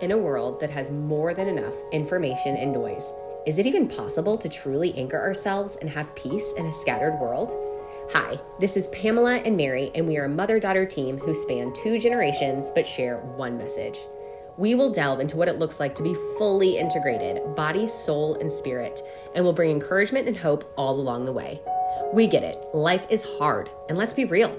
In a world that has more than enough information and noise, is it even possible to truly anchor ourselves and have peace in a scattered world? Hi, this is Pamela and Mary, and we are a mother daughter team who span two generations but share one message. We will delve into what it looks like to be fully integrated, body, soul, and spirit, and will bring encouragement and hope all along the way. We get it, life is hard, and let's be real,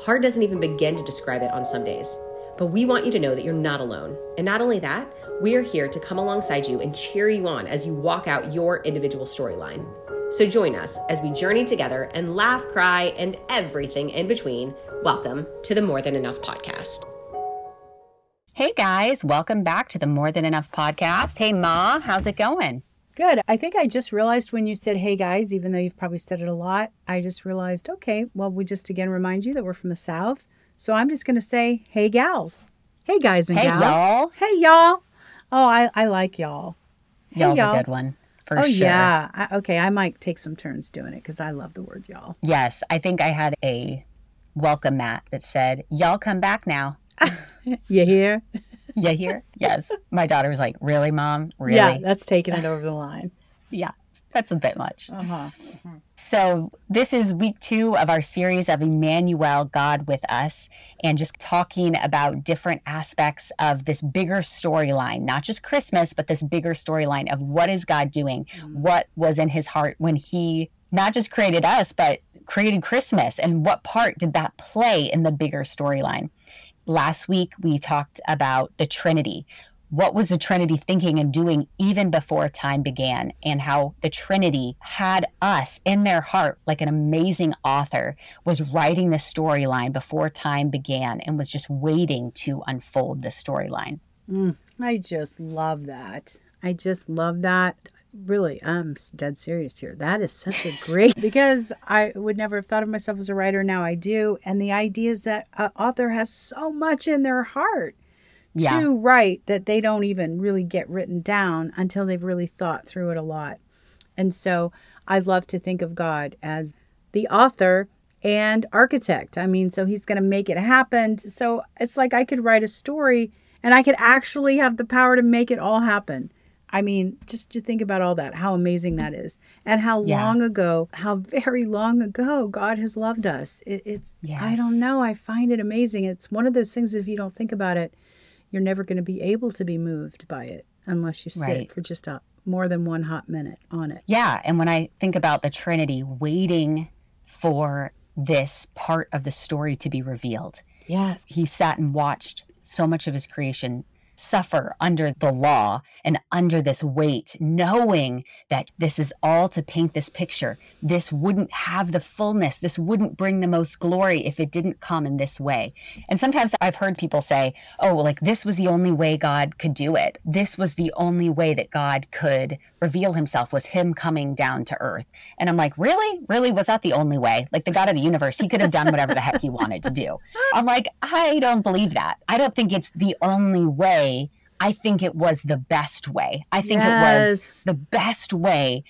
hard doesn't even begin to describe it on some days. But we want you to know that you're not alone. And not only that, we are here to come alongside you and cheer you on as you walk out your individual storyline. So join us as we journey together and laugh, cry, and everything in between. Welcome to the More Than Enough podcast. Hey guys, welcome back to the More Than Enough podcast. Hey Ma, how's it going? Good. I think I just realized when you said, hey guys, even though you've probably said it a lot, I just realized, okay, well, we just again remind you that we're from the South. So I'm just going to say, hey, gals. Hey, guys and Hey, gals. y'all. Hey, y'all. Oh, I, I like y'all. Hey, Y'all's y'all. a good one for sure. oh, sure. yeah. I, okay. I might take some turns doing it because I love the word y'all. Yes, I think I had a welcome mat that said, "Y'all come back now." You hear? You hear? yes. My daughter was like, "Really, mom? Really?" Yeah, that's taking it over the line. Yeah, That's a bit much. Uh huh. So, this is week two of our series of Immanuel, God with Us, and just talking about different aspects of this bigger storyline, not just Christmas, but this bigger storyline of what is God doing? What was in his heart when he not just created us, but created Christmas? And what part did that play in the bigger storyline? Last week, we talked about the Trinity. What was the Trinity thinking and doing even before time began, and how the Trinity had us in their heart, like an amazing author was writing the storyline before time began and was just waiting to unfold the storyline. Mm, I just love that. I just love that. Really, I'm dead serious here. That is such a great because I would never have thought of myself as a writer. Now I do, and the idea is that an author has so much in their heart Yeah. to write that they don't even really get written down until they've really thought through it a lot. And so I love to think of God as the author and architect. I mean, so he's going to make it happen. So it's like I could write a story and I could actually have the power to make it all happen. I mean, just to think about all that, how amazing that is, and how Yeah. long ago, how very long ago God has loved us. It, it's, I don't know. I find it amazing. It's one of those things, if you don't think about it, you're never going to be able to be moved by it unless you sit Right. for just a more than one hot minute on it. Yeah. And when I think about the Trinity waiting for this part of the story to be revealed, Yes. he sat and watched so much of his creation suffer under the law and under this weight, knowing that this is all to paint this picture. This wouldn't have the fullness, this wouldn't bring the most glory if it didn't come in this way. And sometimes I've heard people say, oh, like this was the only way God could do it. This was the only way that God could reveal himself was him coming down to earth. And I'm like, really? Really? Was that the only way? Like the God of the universe, he could have done whatever the heck he wanted to do. I'm like, I don't believe that. I don't think it's the only way. I think it was the best way. I think it was the best way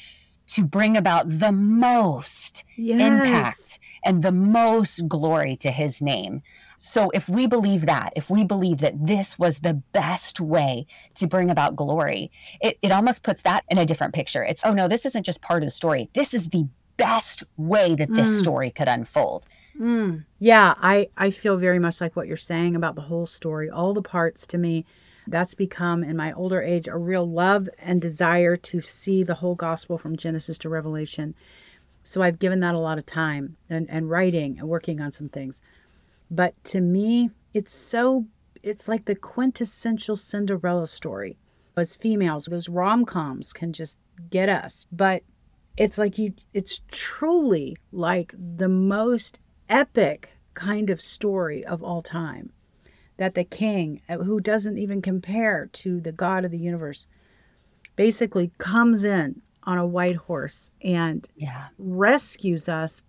to bring about the most Yes. impact and the most glory to his name. So if we believe that, if we believe that this was the best way to bring about glory, it, it almost puts that in a different picture. It's, oh no, this isn't just part of the story. This is the best way that this Mm. story could unfold. Mm. Yeah, I, I feel very much like what you're saying about the whole story, all the parts to me. That's become, in my older age, a real love and desire to see the whole gospel from Genesis to Revelation. So I've given that a lot of time and, and writing and working on some things. But to me, it's so, it's like the quintessential Cinderella story. As females, those rom coms can just get us. But it's like you it's truly like the most epic kind of story of all time that the king uh, who doesn't even compare to the god of the universe basically comes in on a white horse and Yeah. rescues us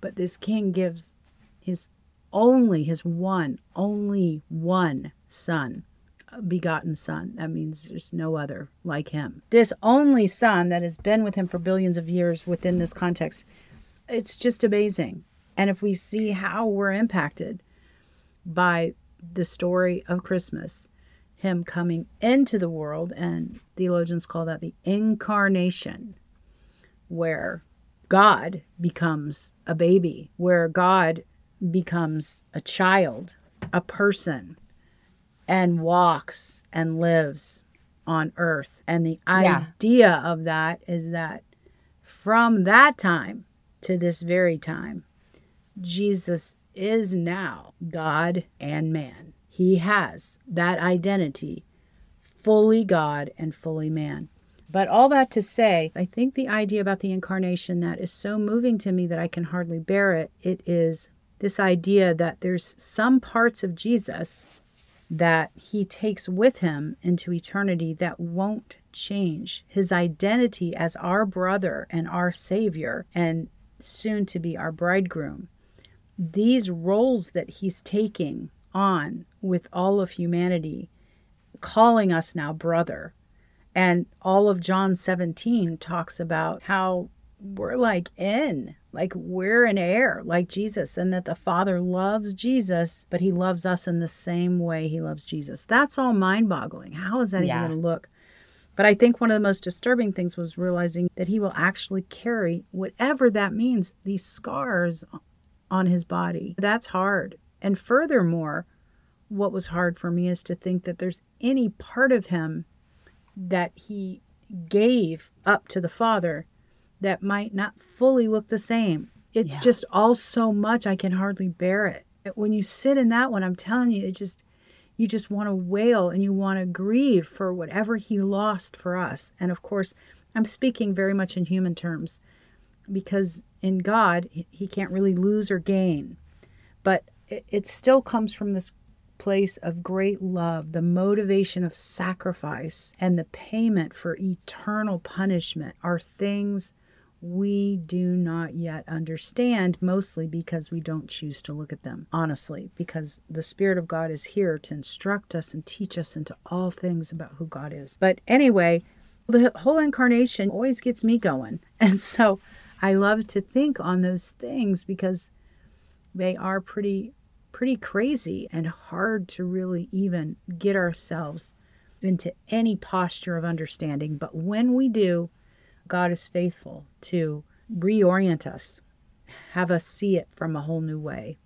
but this king gives his only his one only one son a begotten son. That means there's no other like him. This only son that has been with him for billions of years within this context it's just amazing. And if we see how we're impacted by the story of christmas him coming into the world, and theologians call that the incarnation, where God becomes a baby, where God becomes a child, a person, and walks and lives on earth. And the Yeah. idea of that is that from that time to this very time, Jesus is now God and man. He has that identity, fully God and fully man. But all that to say, I think the idea about the incarnation that is so moving to me that I can hardly bear it, it is this idea that there's some parts of Jesus that he takes with him into eternity that won't change. His identity as our brother and our savior and soon to be our bridegroom. These roles that he's taking on with all of humanity, calling us now brother. And all of John 17 talks about how we're like in, like we're an heir, like Jesus, and that the Father loves Jesus, but he loves us in the same way he loves Jesus. That's all mind boggling. How is that Yeah. even going to look? But I think one of the most disturbing things was realizing that he will actually carry, whatever that means, these scars on his body. That's hard. And furthermore, what was hard for me is to think that there's any part of him that he gave up to the Father that might not fully look the same. It's Yeah. just all so much I can hardly bear it. When you sit in that one, I'm telling you, it just you just want to wail and you want to grieve for whatever he lost for us. And of course, I'm speaking very much in human terms because in God, he- can't really lose or gain. But it still comes from this place of great love, the motivation of sacrifice, and the payment for eternal punishment are things we do not yet understand, mostly because we don't choose to look at them, honestly, because the Spirit of God is here to instruct us and teach us into all things about who God is. But anyway, the whole incarnation always gets me going. And so I love to think on those things because they are pretty pretty crazy and hard to really even get ourselves into any posture of understanding. But when we do, God is faithful to reorient us, have us see it from a whole new way.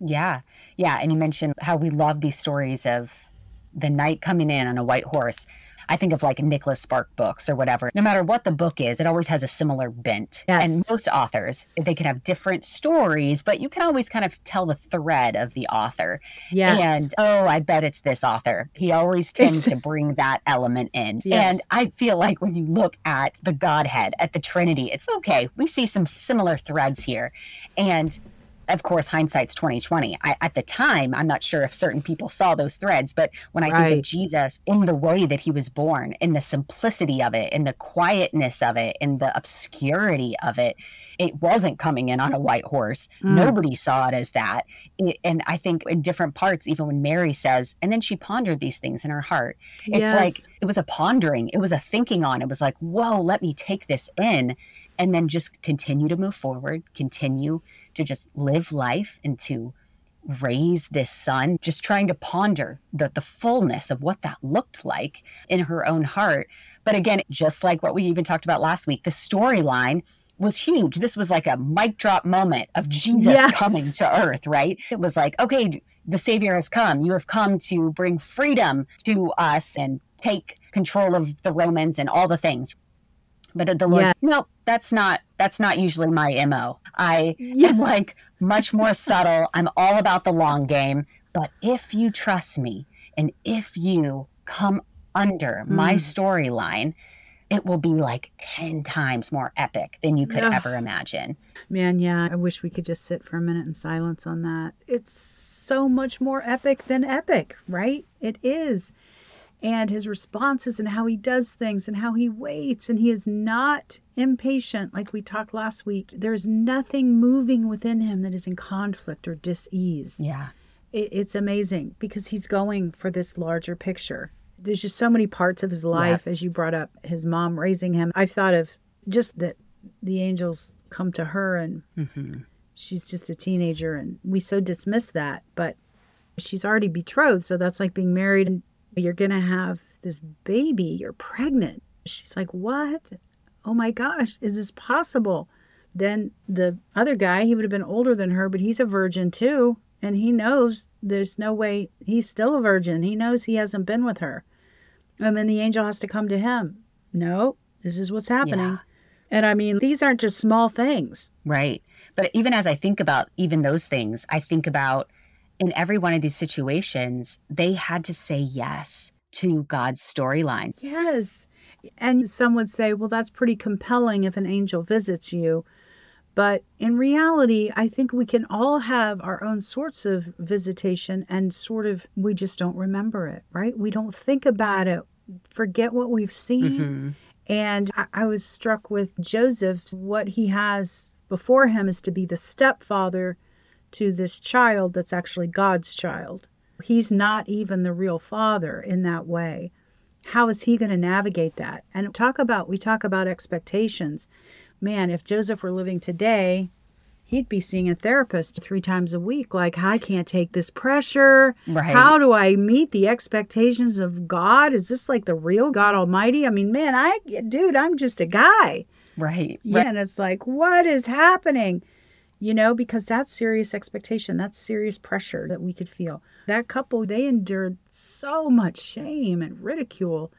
Yeah. Yeah. And you mentioned how we love these stories of the knight coming in on a white horse. I think of like Nicholas Sparks books or whatever. No matter what the book is, it always has a similar bent. Yes. And most authors, they can have different stories, but you can always kind of tell the thread of the author. Yes. And oh, I bet it's this author. He always tends to bring that element in. Yes. And I feel like when you look at the Godhead, at the Trinity, it's okay. We see some similar threads here. And of course, hindsight's twenty twenty. At the time, I'm not sure if certain people saw those threads, but when I think of Jesus in the way that he was born, in the simplicity of it, in the quietness of it, in the obscurity of it, it wasn't coming in on a white horse. Mm. Nobody saw it as that. It- and I think in different parts, even when Mary says, and then she pondered these things in her heart, it's Yes. like it was a pondering, it was a thinking on. It was like, whoa, let me take this in, and then just continue to move forward, continue to just live life and to raise this son, just trying to ponder the, the fullness of what that looked like in her own heart. But again, just like what we even talked about last week, the storyline was huge. This was like a mic drop moment of Jesus Yes. coming to earth, right? It was like, okay, the Savior has come. You have come to bring freedom to us and take control of the Romans and all the things. But the Lord, Yeah. nope, that's not that's not usually my mo. I Yeah. am like much more subtle. I'm all about the long game. But if you trust me and if you come under my Mm. storyline, it will be like 10 times more epic than you could Yeah. ever imagine. Man, yeah, I wish we could just sit for a minute in silence on that. It's so much more epic than epic, right? It is. And his responses and how he does things and how he waits and he is not impatient like we talked last week. There's nothing moving within him that is in conflict or dis-ease. Yeah. It, it's amazing because he's going for this larger picture. There's just so many parts of his life, as you brought up, his mom raising him. I've thought of just that the angels come to her and hmm she's just a teenager and we so dismiss that but she's already betrothed so that's like being married and You're going to have this baby. You're pregnant. She's like, What? Oh my gosh, is this possible? Then the other guy, he would have been older than her, but he's a virgin too. And he knows there's no way he's still a virgin. He knows he hasn't been with her. And then the angel has to come to him. No, this is what's happening. Yeah. And I mean, these aren't just small things. Right. But even as I think about even those things, I think about in every one of these situations, they had to say yes to God's storyline. Yes. And some would say, well, that's pretty compelling if an angel visits you. But in reality, I think we can all have our own sorts of visitation and sort of, we just don't remember it, right? We don't think about it, forget what we've seen. Mm-hmm. And I, I was struck with Joseph. What he has before him is to be the stepfather to this child that's actually God's child. He's not even the real father in that way. How is he going to navigate that? And talk about, we talk about expectations. Man, if Joseph were living today, he'd be seeing a therapist three times a week. Like, I can't take this pressure. Right. How do I meet the expectations of God? Is this like the real God Almighty? I mean, man, I, dude, I'm just a guy. Right. Yeah. Right. And it's like, what is happening? You know, because that's serious expectation. That's serious pressure that we could feel. That couple, they endured so much shame and ridicule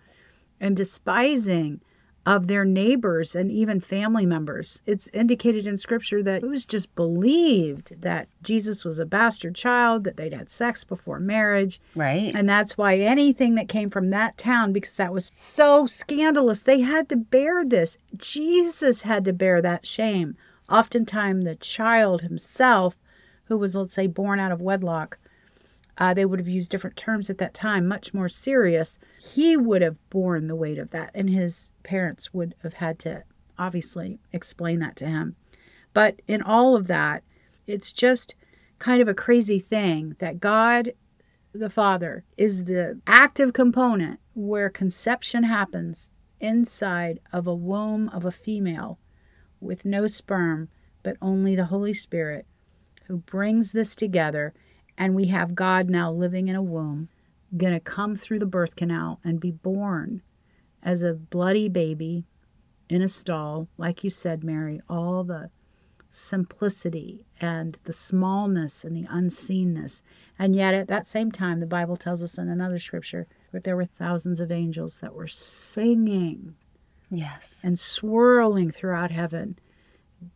and despising of their neighbors and even family members. It's indicated in scripture that it was just believed that Jesus was a bastard child, that they'd had sex before marriage. Right. And that's why anything that came from that town, because that was so scandalous, they had to bear this. Jesus had to bear that shame Oftentimes, the child himself, who was, let's say, born out of wedlock, uh, they would have used different terms at that time, much more serious. He would have borne the weight of that, and his parents would have had to obviously explain that to him. But in all of that, it's just kind of a crazy thing that God the Father is the active component where conception happens inside of a womb of a female with no sperm, but only the Holy Spirit who brings this together. And we have God now living in a womb, going to come through the birth canal and be born as a bloody baby in a stall. Like you said, Mary, all the simplicity and the smallness and the unseenness. And yet, at that same time, the Bible tells us in another scripture that there were thousands of angels that were singing Yes. And swirling throughout heaven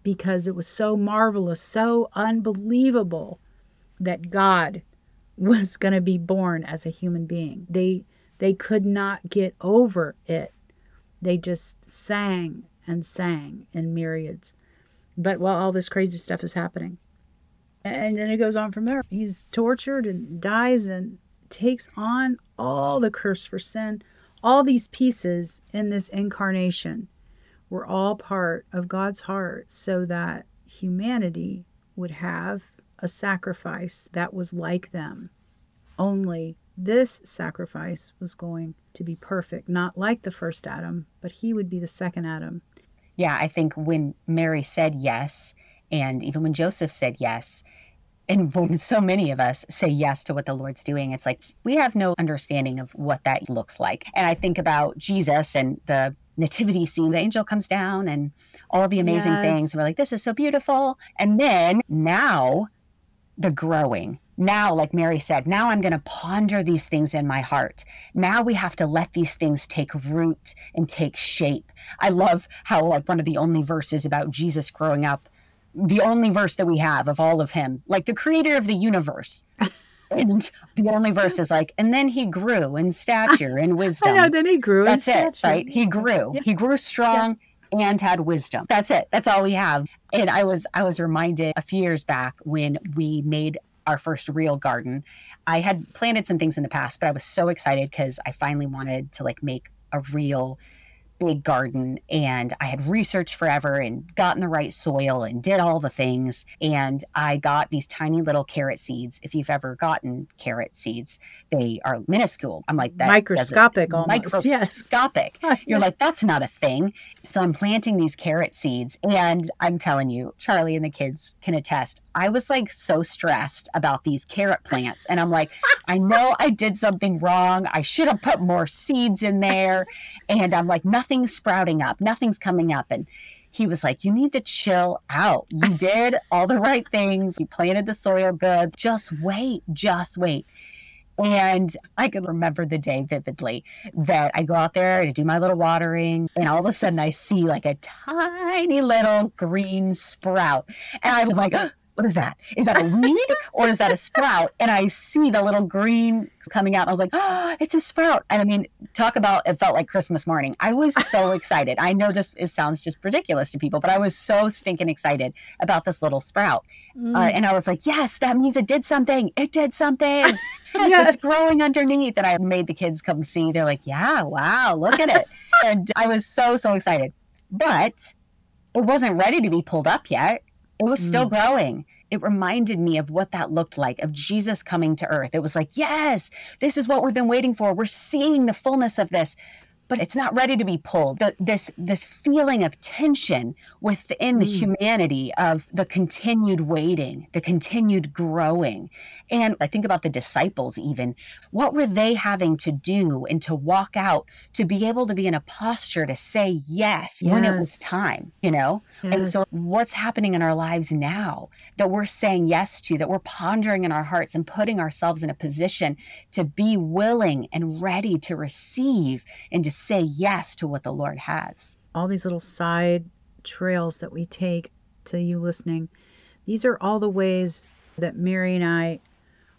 because it was so marvelous, so unbelievable that God was going to be born as a human being. They they could not get over it. They just sang and sang in myriads. But while all this crazy stuff is happening, and then it goes on from there. He's tortured and dies and takes on all the curse for sin, all these pieces in this incarnation were all part of God's heart so that humanity would have a sacrifice that was like them. Only this sacrifice was going to be perfect, not like the first Adam, but he would be the second Adam. Yeah, I think when Mary said yes, and even when Joseph said yes, and when so many of us say yes to what the Lord's doing, it's like we have no understanding of what that looks like. And I think about Jesus and the nativity scene, the angel comes down and all the amazing yes. things. We're like, this is so beautiful. And then now the growing. Now, like Mary said, now I'm going to ponder these things in my heart. Now we have to let these things take root and take shape. I love how, like, one of the only verses about Jesus growing up the only verse that we have of all of him, like the creator of the universe. and the only verse is like, and then he grew in stature and wisdom. I know, then he grew That's it, stature. right? He grew. Yeah. He grew strong yeah. and had wisdom. That's it. That's all we have. And I was I was reminded a few years back when we made our first real garden. I had planted some things in the past, but I was so excited because I finally wanted to like make a real big garden and I had researched forever and gotten the right soil and did all the things. And I got these tiny little carrot seeds. If you've ever gotten carrot seeds, they are minuscule. I'm like, that microscopic almost. Microscopic. Yes. You're like, that's not a thing. So I'm planting these carrot seeds. And I'm telling you, Charlie and the kids can attest. I was like so stressed about these carrot plants. And I'm like, I know I did something wrong. I should have put more seeds in there. And I'm like, nothing's sprouting up, nothing's coming up. And he was like, You need to chill out. You did all the right things. You planted the soil good. Just wait, just wait. And I can remember the day vividly that I go out there to do my little watering, and all of a sudden I see like a tiny little green sprout. And I'm like, oh, what is that? Is that a weed or is that a sprout? And I see the little green coming out. And I was like, oh, it's a sprout. And I mean, talk about it felt like Christmas morning. I was so excited. I know this it sounds just ridiculous to people, but I was so stinking excited about this little sprout. Mm. Uh, and I was like, yes, that means it did something. It did something. yes, yes, it's growing underneath. And I made the kids come see. They're like, yeah, wow, look at it. and I was so, so excited. But it wasn't ready to be pulled up yet. It was still mm. growing. It reminded me of what that looked like, of Jesus coming to earth. It was like, yes, this is what we've been waiting for. We're seeing the fullness of this but it's not ready to be pulled. The, this this feeling of tension within the mm. humanity of the continued waiting, the continued growing. And I think about the disciples even. What were they having to do and to walk out to be able to be in a posture to say yes, yes. when it was time, you know? Yes. And so what's happening in our lives now that we're saying yes to, that we're pondering in our hearts and putting ourselves in a position to be willing and ready to receive and to say yes to what the Lord has. All these little side trails that we take to you listening, these are all the ways that Mary and I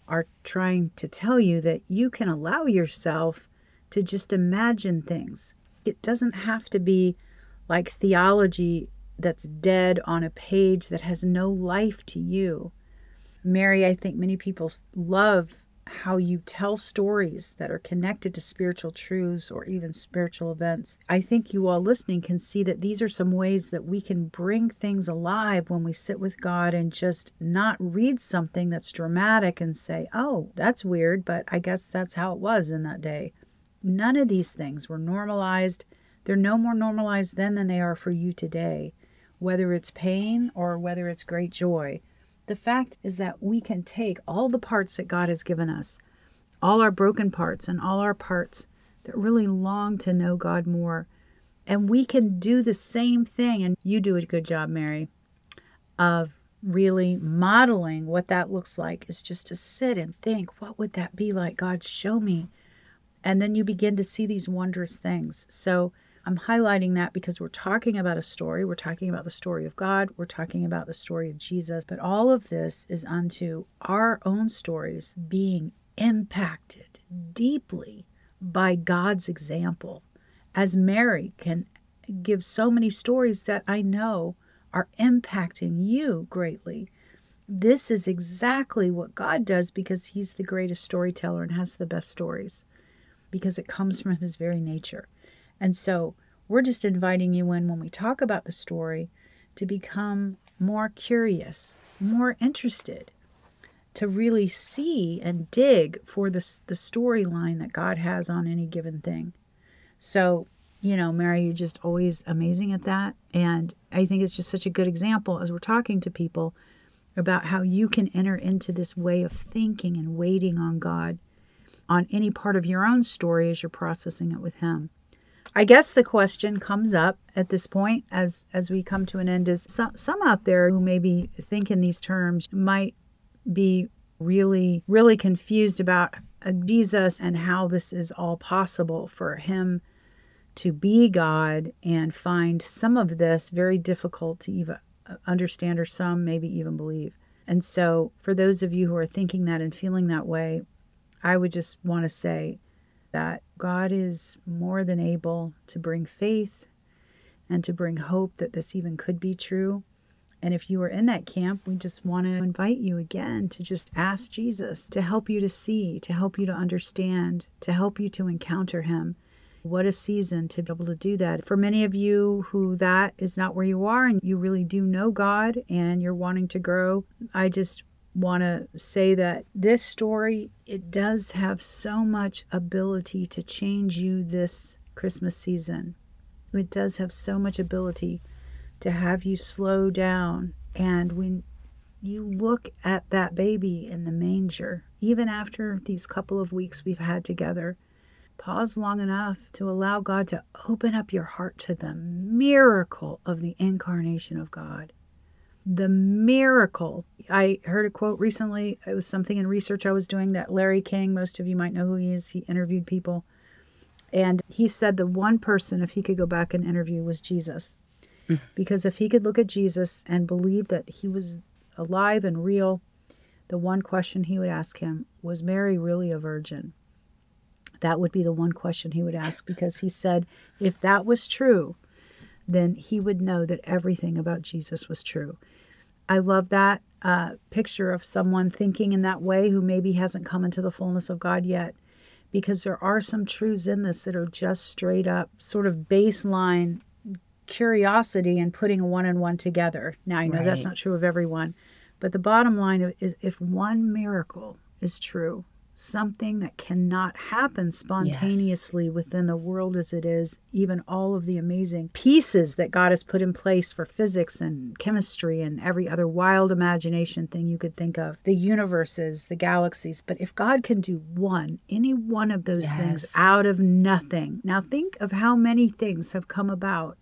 are trying to tell you that you can allow yourself to just imagine things. It doesn't have to be like theology that's dead on a page that has no life to you. Mary, I think many people love how you tell stories that are connected to spiritual truths or even spiritual events. I think you all listening can see that these are some ways that we can bring things alive when we sit with God and just not read something that's dramatic and say, oh, that's weird, but I guess that's how it was in that day. None of these things were normalized. They're no more normalized then than they are for you today, whether it's pain or whether it's great joy. The fact is that we can take all the parts that God has given us, all our broken parts and all our parts that really long to know God more, and we can do the same thing. And you do a good job, Mary, of really modeling what that looks like is just to sit and think, what would that be like? God, show me. And then you begin to see these wondrous things. So I'm highlighting that because we're talking about a story. We're talking about the story of God. We're talking about the story of Jesus. But all of this is unto our own stories being impacted deeply by God's example. As Mary can give so many stories that I know are impacting you greatly. This is exactly what God does because He's the greatest storyteller and has the best stories because it comes from His very nature. And so we're just inviting you in when we talk about the story to become more curious, more interested, to really see and dig for the, the storyline that God has on any given thing. So, you know, Mary, you're just always amazing at that. And I think it's just such a good example as we're talking to people about how you can enter into this way of thinking and waiting on God on any part of your own story as you're processing it with Him. I guess the question comes up at this point as as we come to an end is some some out there who maybe think in these terms might be really really confused about Jesus and how this is all possible for him to be God and find some of this very difficult to even uh, understand or some maybe even believe. And so for those of you who are thinking that and feeling that way, I would just want to say that God is more than able to bring faith and to bring hope that this even could be true. And if you are in that camp, we just want to invite you again to just ask Jesus to help you to see, to help you to understand, to help you to encounter Him What a season to be able to do that. For many of you who that is not where you are and you really do know God and you're wanting to grow, I just want to say that this story it does have so much ability to change you this Christmas season. It does have so much ability to have you slow down and when you look at that baby in the manger, even after these couple of weeks we've had together, pause long enough to allow God to open up your heart to the miracle of the incarnation of God. The miracle. I heard a quote recently. It was something in research I was doing that Larry King, most of you might know who he is, he interviewed people. And he said the one person, if he could go back and interview, was Jesus. because if he could look at Jesus and believe that he was alive and real, the one question he would ask him was Mary really a virgin? That would be the one question he would ask because he said if that was true, then he would know that everything about Jesus was true. I love that uh, picture of someone thinking in that way who maybe hasn't come into the fullness of God yet, because there are some truths in this that are just straight up sort of baseline curiosity and putting a one and one together. Now, I know right. that's not true of everyone, but the bottom line is if one miracle is true, something that cannot happen spontaneously yes. within the world as it is, even all of the amazing pieces that God has put in place for physics and chemistry and every other wild imagination thing you could think of, the universes, the galaxies. But if God can do one, any one of those yes. things out of nothing, now think of how many things have come about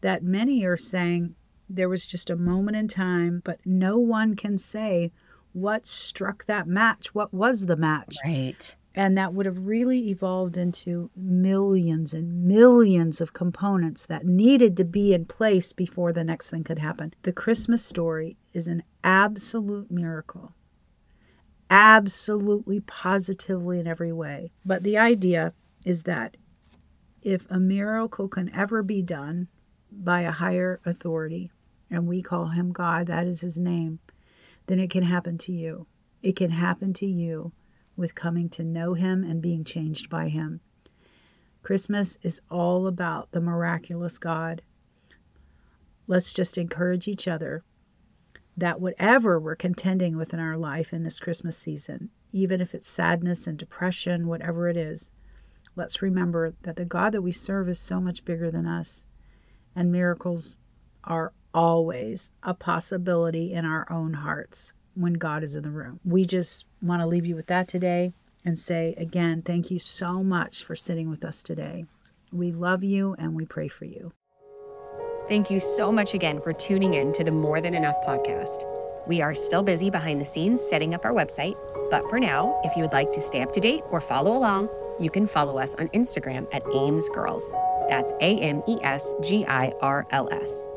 that many are saying there was just a moment in time, but no one can say what struck that match. What was the match? Right. And that would have really evolved into millions and millions of components that needed to be in place before the next thing could happen. The Christmas story is an absolute miracle. Absolutely, positively, in every way. But the idea is that if a miracle can ever be done, by a higher authority, and we call him God, that is his name, then it can happen to you. It can happen to you with coming to know him and being changed by him. Christmas is all about the miraculous God. Let's just encourage each other that whatever we're contending with in our life in this Christmas season, even if it's sadness and depression, whatever it is, let's remember that the God that we serve is so much bigger than us and miracles are always a possibility in our own hearts when God is in the room. We just want to leave you with that today and say again, thank you so much for sitting with us today. We love you and we pray for you. Thank you so much again for tuning in to the More Than Enough podcast. We are still busy behind the scenes setting up our website, but for now, if you would like to stay up to date or follow along, you can follow us on Instagram at Ames Girls. That's A M E S G I R L S.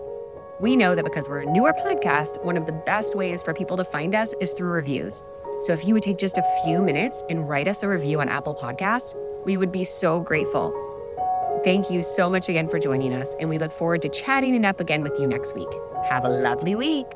We know that because we're a newer podcast, one of the best ways for people to find us is through reviews. So if you would take just a few minutes and write us a review on Apple Podcast, we would be so grateful. Thank you so much again for joining us, and we look forward to chatting it up again with you next week. Have a lovely week.